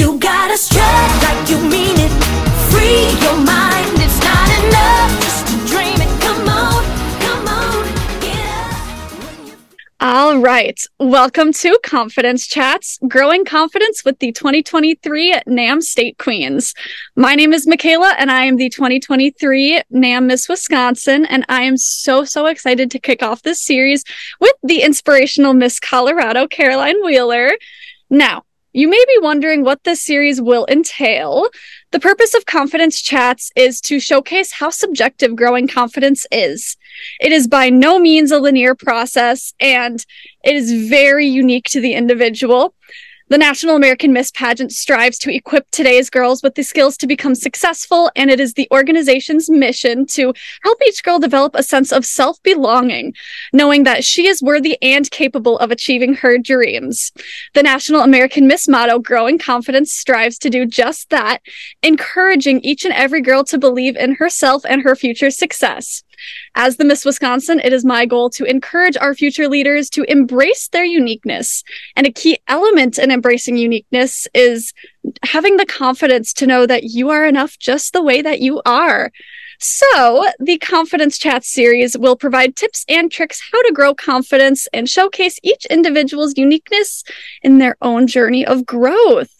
You gotta strut like you mean it. Free your mind. It's not enough just to dream it. Come on, come on. All right. Welcome to Confidence Chats, growing confidence with the 2023 NAM State Queens. My name is Micaela and I am the 2023 NAM Miss Wisconsin. And I am so, so excited to kick off this series with the inspirational Miss Colorado, Caroline Wheeler. Now, you may be wondering what this series will entail. The purpose of Confidence Chats is to showcase how subjective growing confidence is. It is by no means a linear process and it is very unique to the individual. The National American Miss Pageant strives to equip today's girls with the skills to become successful, and it is the organization's mission to help each girl develop a sense of self belonging, knowing that she is worthy and capable of achieving her dreams. The National American Miss motto, Growing Confidence, strives to do just that, encouraging each and every girl to believe in herself and her future success. As the Miss Wisconsin, it is my goal to encourage our future leaders to embrace their uniqueness. And a key element in embracing uniqueness is having the confidence to know that you are enough just the way that you are. So, the Confidence Chat series will provide tips and tricks how to grow confidence and showcase each individual's uniqueness in their own journey of growth.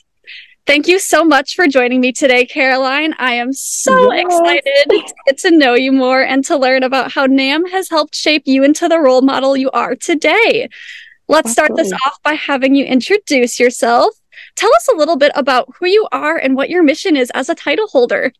Thank you so much for joining me today, Caroline. I am so Yes. excited to get to know you more and to learn about how NAM has helped shape you into the role model you are today. Let's start this off by having you introduce yourself. Tell us a little bit about who you are and what your mission is as a title holder.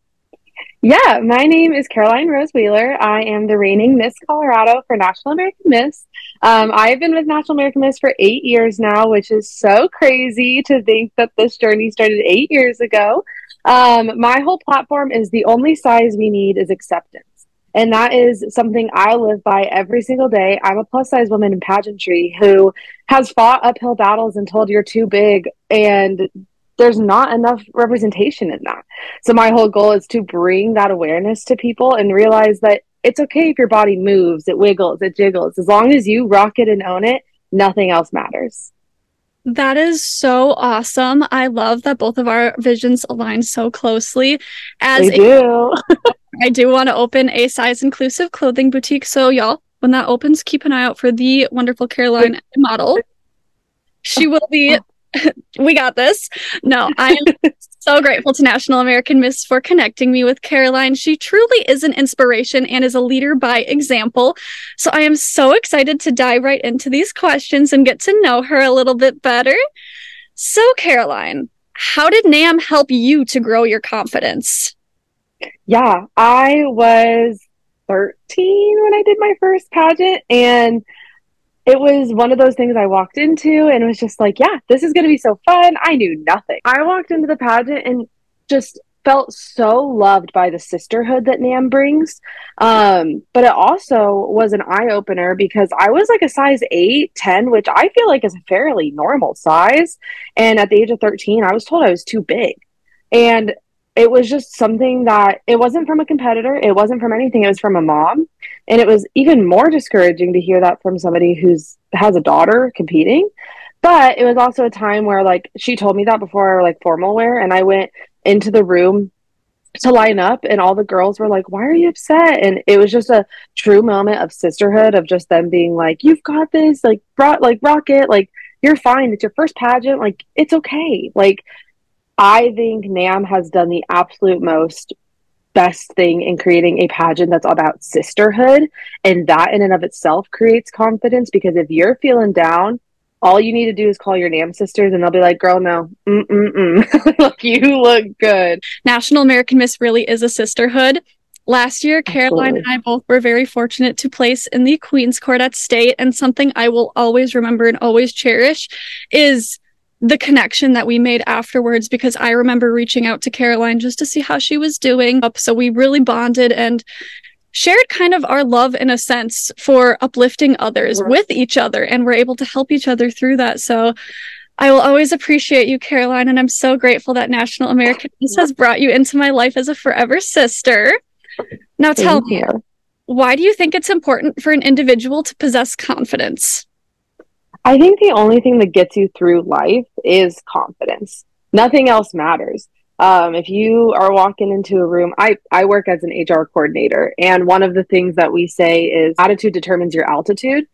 Yeah, my name is Caroline Rose Wheeler. I am the reigning Miss Colorado for National American Miss. Um, I've been with National American Miss for eight years now, which is so crazy to think that this journey started eight years ago. Um, my whole platform is the only size we need is acceptance. And that is something I live by every single day. I'm a plus size woman in pageantry who has fought uphill battles and told you're too big, and there's not enough representation in that. So my whole goal is to bring that awareness to people and realize that it's okay if your body moves, it wiggles, it jiggles. As long as you rock it and own it, nothing else matters. That is so awesome. I love that both of our visions align so closely. As a do. I do want to open a size inclusive clothing boutique. So, y'all, when that opens, keep an eye out for the wonderful Caroline model. She will be, we got this. No, I am so grateful to National American Miss for connecting me with Caroline. She truly is an inspiration and is a leader by example. So, I am so excited to dive right into these questions and get to know her a little bit better. So, Caroline, how did NAM help you to grow your confidence? Yeah, I was 13 when I did my first pageant, and it was one of those things I walked into and was just like, yeah, this is going to be so fun. I knew nothing. I walked into the pageant and just felt so loved by the sisterhood that NAM brings. Um, but it also was an eye opener because I was like a size 8, 10, which I feel like is a fairly normal size. And at the age of 13, I was told I was too big. And it was just something that it wasn't from a competitor, it wasn't from anything, it was from a mom. And it was even more discouraging to hear that from somebody who's has a daughter competing. But it was also a time where like she told me that before like formal wear. And I went into the room to line up and all the girls were like why are you upset? And it was just a true moment of sisterhood of just them being like you've got this like rock like rocket like you're fine. It's your first pageant like it's okay. Like i think nam has done the absolute most best thing in creating a pageant that's about sisterhood and that in and of itself creates confidence because if you're feeling down all you need to do is call your nam sisters and they'll be like girl no mm-mm-mm like you look good National American Miss really is a sisterhood. Last year, Caroline and I both were very fortunate to place in the Queen's Court at State. And something I will always remember and always cherish is the connection that we made afterwards because I remember reaching out to Caroline just to see how she was doing. Up, so we really bonded and shared kind of our love in a sense for uplifting others with each other and we're able to help each other through that. So I will always appreciate you, Caroline, and I'm so grateful that National American has brought you into my life as a forever sister. Now tell me, why do you think it's important for an individual to possess confidence? I think the only thing that gets you through life is confidence. nothing else matters. Um, if you are walking into a room, I, I work as an HR coordinator, and one of the things that we say is attitude determines your altitude.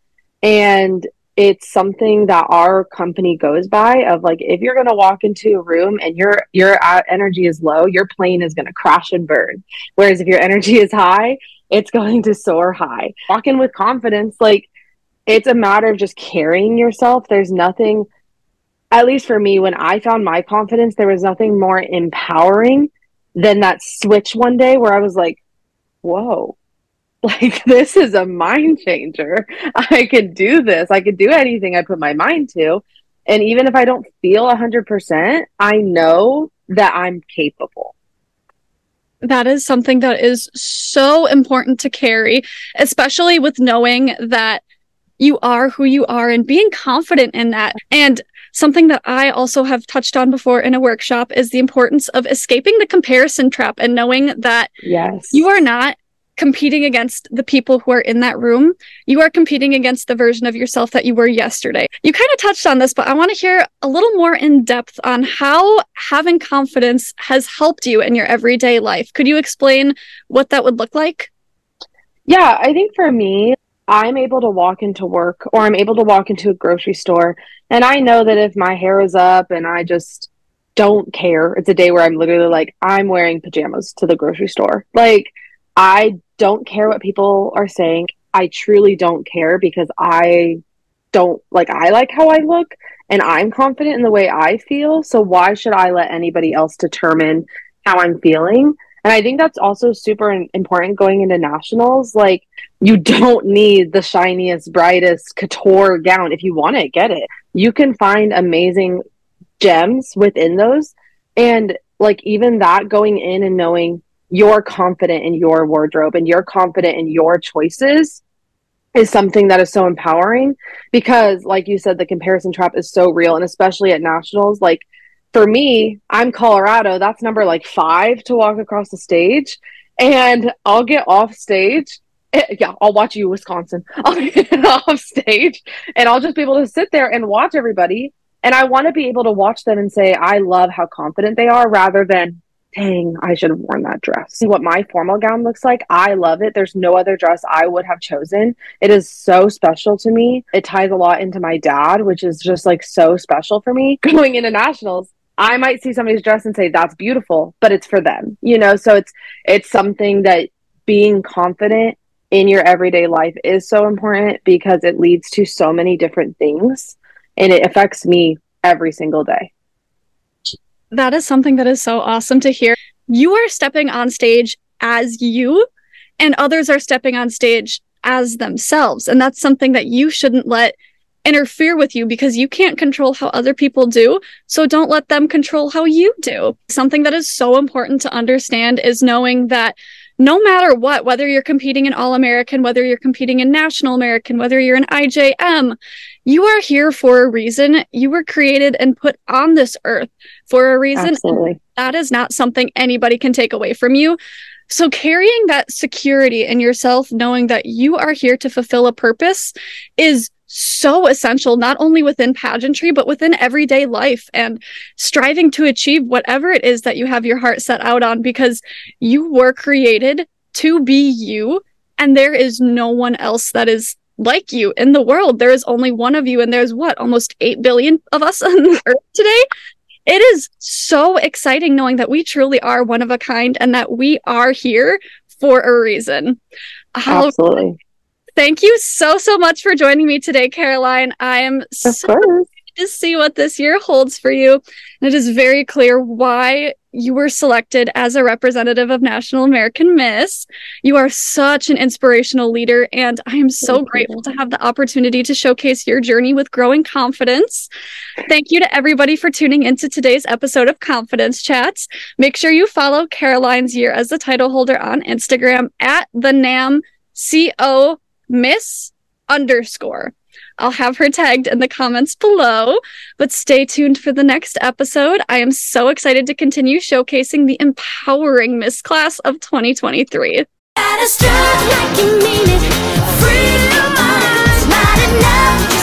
And it's something that our company goes by of like if you're going to walk into a room and your your energy is low your plane is going to crash and burn whereas if your energy is high it's going to soar high walk in with confidence like it's a matter of just carrying yourself there's nothing at least for me, when I found my confidence, there was nothing more empowering than that switch one day where I was like, whoa, like this is a mind changer. I could do this. I could do anything I put my mind to. And even if I don't feel 100%, I know that I'm capable. That is something that is so important to carry, especially with knowing that you are who you are and being confident in that. And Something that I also have touched on before in a workshop is the importance of escaping the comparison trap and knowing that yes. you are not competing against the people who are in that room. You are competing against the version of yourself that you were yesterday. You kind of touched on this, but I want to hear a little more in depth on how having confidence has helped you in your everyday life. Could you explain what that would look like? Yeah, I think for me, I'm able to walk into work or I'm able to walk into a grocery store and I know that if my hair is up and I just don't care, it's a day where I'm literally like, I'm wearing pajamas to the grocery store. Like, I don't care what people are saying. I truly don't care because I don't like, I like how I look and I'm confident in the way I feel. So why should I let anybody else determine how I'm feeling? And I think that's also super important going into nationals. Like, you don't need the shiniest, brightest couture gown. If you want it, get it. You can find amazing gems within those. And like, even that going in and knowing you're confident in your wardrobe and you're confident in your choices is something that is so empowering because like you said the comparison trap is so real and especially at nationals like for me, I'm Colorado. That's number like five to walk across the stage. And I'll get off stage. Eh, yeah, I'll watch you, Wisconsin. I'll get off stage and I'll just be able to sit there and watch everybody. And I want to be able to watch them and say, I love how confident they are rather than, dang, I should have worn that dress. See what my formal gown looks like, I love it. There's no other dress I would have chosen. It is so special to me. It ties a lot into my dad, which is just like so special for me. Going into nationals, I might see somebody's dress and say that's beautiful, but it's for them, you know? So it's it's something that being confident in your everyday life is so important because it leads to so many different things and it affects me every single day. That is something that is so awesome to hear. You are stepping on stage as you and others are stepping on stage as themselves and that's something that you shouldn't let interfere with you because you can't control how other people do. So don't let them control how you do. Something that is so important to understand is knowing that no matter what, whether you're competing in All American, whether you're competing in National American, whether you're an IJM, you are here for a reason. You were created and put on this earth for a reason. Absolutely. That is not something anybody can take away from you. So carrying that security in yourself, knowing that you are here to fulfill a purpose is so essential, not only within pageantry, but within everyday life and striving to achieve whatever it is that you have your heart set out on because you were created to be you. And there is no one else that is like you in the world. There is only one of you, and there's what, almost 8 billion of us on the earth today? It is so exciting knowing that we truly are one of a kind and that we are here for a reason. Absolutely. Thank you so, so much for joining me today, Caroline. I am of so course. to see what this year holds for you. And it is very clear why you were selected as a representative of National American Miss. You are such an inspirational leader, and I am so Thank grateful you. to have the opportunity to showcase your journey with growing confidence. Thank you to everybody for tuning into today's episode of Confidence Chats. Make sure you follow Caroline's year as the title holder on Instagram at the NAM CO Miss underscore. I'll have her tagged in the comments below, but stay tuned for the next episode. I am so excited to continue showcasing the empowering Miss Class of 2023. Gotta strut like you mean it. Free your mind. It's not enough